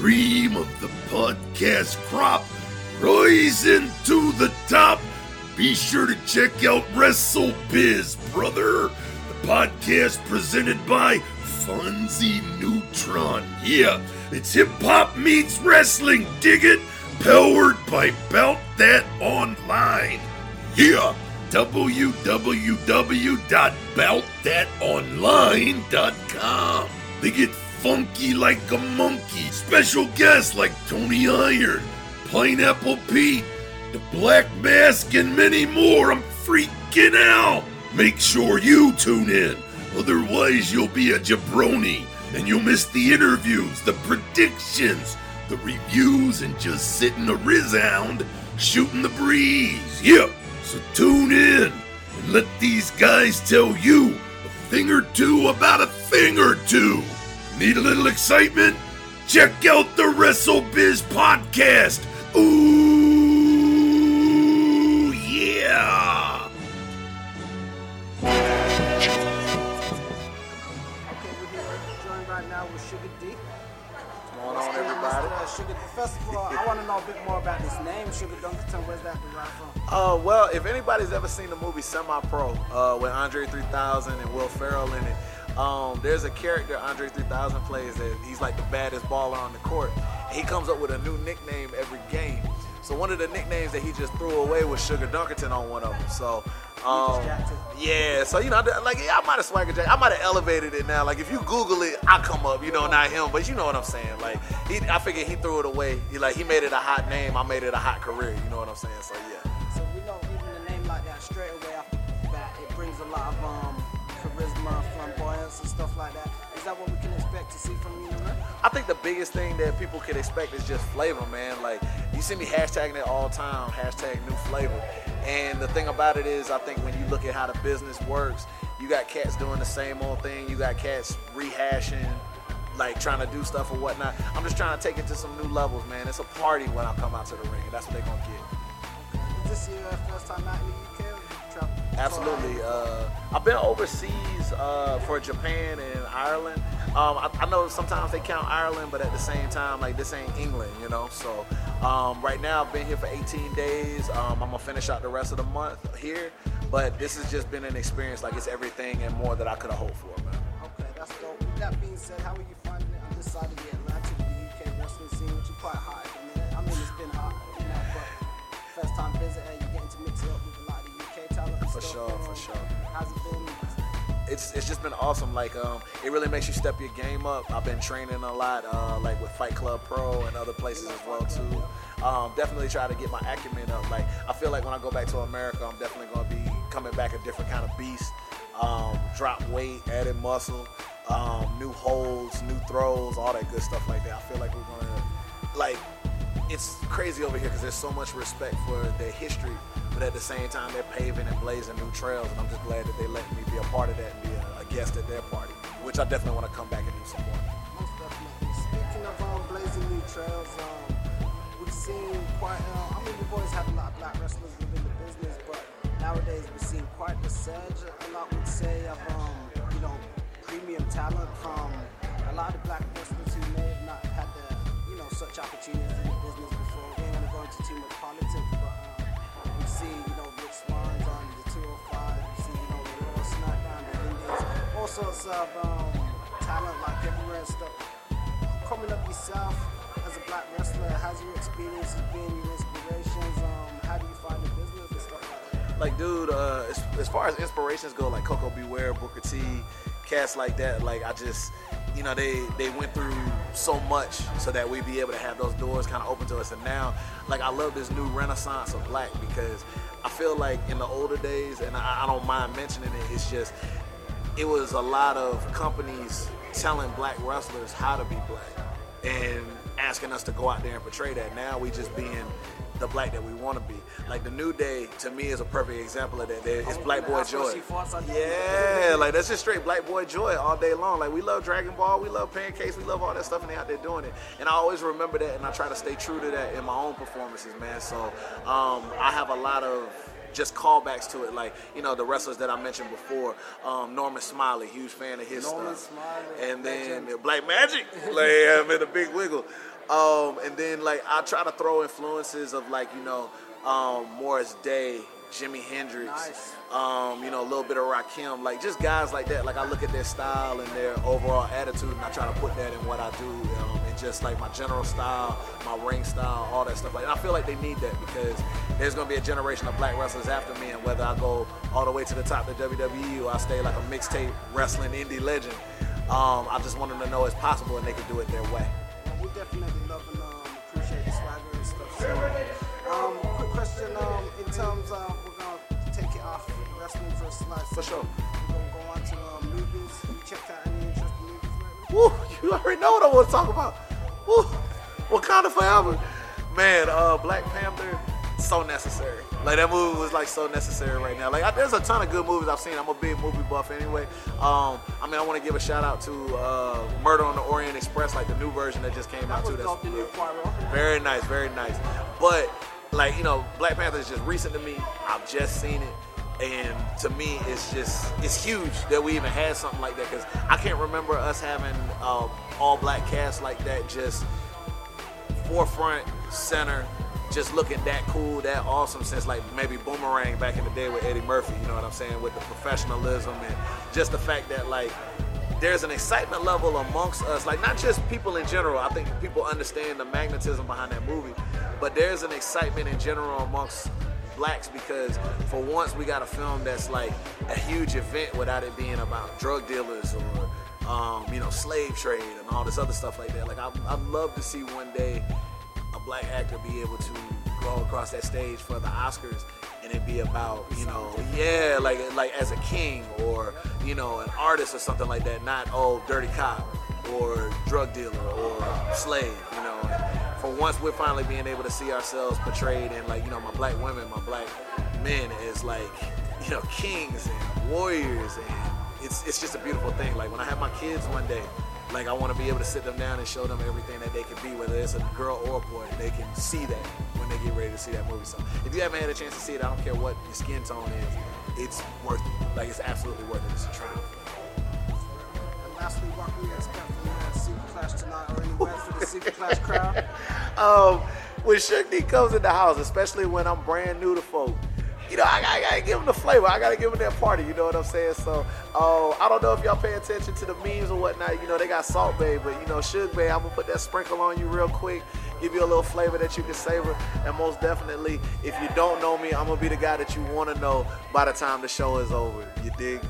cream of the podcast crop, rising to the top. Be sure to check out WrestleBiz, brother. The podcast presented by Fonzie Neutron. Yeah, it's hip hop meets wrestling, dig it? Powered by Belt That Online. Yeah, www.beltthatonline.com. They get funky like a monkey. Special guests like Tony Iron, Pineapple Pete, the Black Mask, and many more. I'm freaking out. Make sure you tune in. Otherwise, you'll be a jabroni and you'll miss the interviews, the predictions, the reviews, and just sitting around shooting the breeze. Yep. So tune in and let these guys tell you a thing or two about a thing or two. Need a little excitement? Check out the WrestleBiz podcast. Ooh, yeah. Okay, we're here joined right now with Sugar D. What's going on, everybody? Sugar, first of I want to know a bit more about this name, Sugar Dunkerton. Where's that derived from? Uh, well, if anybody's ever seen the movie Semi Pro uh, with Andre 3000 and Will Ferrell in it, um, there's a character Andre 3000 plays that he's like the baddest baller on the court. And he comes up with a new nickname every game. So one of the nicknames that he just threw away was Sugar Dunkerton on one of them. So. Um, yeah, so you know, like yeah, I might have swagger jack. I might have elevated it now. Like if you Google it, I come up. You know, not him, but you know what I'm saying. Like he, I figured he threw it away. He like he made it a hot name. I made it a hot career. You know what I'm saying? So yeah. So we know even a name like that straight away off the bat, it brings a lot of um, flamboyance, and stuff like that. Is that what we can expect to see from you, man? I think the biggest thing that people could expect is just flavor, man. Like you see me hashtagging it all time, hashtag new flavor. And the thing about it is, I think when you look at how the business works, you got cats doing the same old thing. You got cats rehashing, like trying to do stuff or whatnot. I'm just trying to take it to some new levels, man. It's a party when I come out to the ring, and that's what they're gonna get. Is this your first time out in the UK? Absolutely. Uh, I've been overseas uh, for Japan and Ireland. Um, I, I know sometimes they count Ireland, but at the same time, like this ain't England, you know. So um, right now, I've been here for 18 days. Um, I'm gonna finish out the rest of the month here, but this has just been an experience. Like it's everything and more that I could have hoped for, man. Okay, that's dope. With that being said, how are you finding it on this side of the Atlantic, the UK wrestling scene, which is quite hot at the? I mean, it's been hot, you know, but first time visitor, you're getting to mix it up with a For sure, for sure. How's it been? it's it's just been awesome. Like um, it really makes you step your game up. I've been training a lot, uh, like with Fight Club Pro and other places as well too. Um, definitely try to get my acumen up. Like I feel like when I go back to America, I'm definitely going to be coming back a different kind of beast. Um, drop weight, added muscle, um, new holds, new throws, all that good stuff like that. I feel like we're going to like it's crazy over here because there's so much respect for their history, but at the same time they're paving and blazing new trails, and I'm just glad that they let me be a part of that and be a, a guest at their party, which I definitely want to come back and do some more. Most definitely. Speaking of um, blazing new trails, um, we've seen quite. Uh, I mean, we've always had a lot of black wrestlers within the business, but nowadays we're seeing quite the surge. A lot would say of um, you know premium talent from a lot of black such opportunities in the business before. We ain't gonna go into too much politics, but um, we see you know Rich Swanns on the 205. We see you know the Raw SmackDown, the Indies, all sorts of um, talent like everywhere and stuff coming up yourself as a black wrestler, how's your experiences been, your inspirations, um, how do you find the business and stuff like that? Like, dude, uh, as, as far as inspirations go, like Koko B. Ware, Booker T, cats like that, like I just, you know, they they went through so much so that we be able to have those doors kind of open to us. And now, like, I love this new renaissance of black because I feel like in the older days, and I, I don't mind mentioning it, it's just it was a lot of companies telling black wrestlers how to be black and asking us to go out there and portray that. Now we just being the black that we want to be. Like the New Day to me is a perfect example of that. It's Black Boy Joy. she fought on. Yeah, like that's just straight Black Boy Joy all day long. Like we love Dragon Ball, we love Pancakes, we love all that stuff, and they out there doing it. And I always remember that, and I try to stay true to that in my own performances, man. So um, I have a lot of just callbacks to it, like you know the wrestlers that I mentioned before. Um, Norman Smiley, huge fan of his Norman stuff, Smiley, and then. Black Magic, like I'm in a big wiggle. Um, and then like I try to throw influences of like you know um, Morris Day, Jimi Hendrix, Nice. um, you know a little bit of Rakim, like just guys like that. Like I look at their style and their overall attitude, and I try to put that in what I do, um, and just like my general style, my ring style, all that stuff. Like and I feel like they need that because there's gonna be a generation of black wrestlers after me, and whether I go all the way to the top of WWE or I stay like a mixtape wrestling indie legend, um, I just want them to know it's possible and they can do it their way. We definitely love and um, appreciate the swagger and stuff. So, um, quick question, um, in terms of we're gonna take it off wrestling for a slice. For sure. We're gonna go on to um, movies. You checked out any interesting movies lately? Woo, you already know what I want to talk about. Woo, Wakanda Forever. Man, uh, Black Panther, so necessary. Like that movie was like so necessary right now. Like I, there's a ton of good movies I've seen. I'm a big movie buff anyway. Um, I mean, I want to give a shout out to uh, Murder on the Orient Express, like the new version that just came That out too. new Very nice, very nice. But like you know, Black Panther is just recent to me. I've just seen it, and to me, it's just it's huge that we even had something like that because I can't remember us having um, all black cast like that. Just forefront, center, just looking that cool, that awesome since like maybe Boomerang back in the day with Eddie Murphy. You know what I'm saying? With the professionalism and just the fact that like there's an excitement level amongst us, like not just people in general. I think people understand the magnetism behind that movie, but there's an excitement in general amongst blacks because for once we got a film that's like a huge event without it being about drug dealers or um, you know slave trade and all this other stuff like that. Like I, I'd love to see one day black actor be able to go across that stage for the Oscars and it be about you know yeah like like as a king or you know an artist or something like that not oh dirty cop or drug dealer or slave you know. And for once we're finally being able to see ourselves portrayed in like you know my black women my black men as like you know kings and warriors and it's it's just a beautiful thing. Like when I have my kids one day like I want to be able to sit them down and show them everything that they can be, whether it's a girl or a boy. They can see that when they get ready to see that movie. So if you haven't had a chance to see it, I don't care what your skin tone is, it's worth it. Like it's absolutely worth it. It's a triumph. And lastly, what we expect from the Super Clash tonight or anywhere for the Super Clash crowd? um, when Suge D comes in the house, especially when I'm brand new to folk, you know, I, I gotta give them the flavor. I gotta give them that party. You know what I'm saying? So, uh, I don't know if y'all pay attention to the memes or whatnot. You know, they got Salt Bae, but you know, Suge Bae, I'm gonna put that sprinkle on you real quick, give you a little flavor that you can savor. And most definitely, if you don't know me, I'm gonna be the guy that you wanna know by the time the show is over. You dig?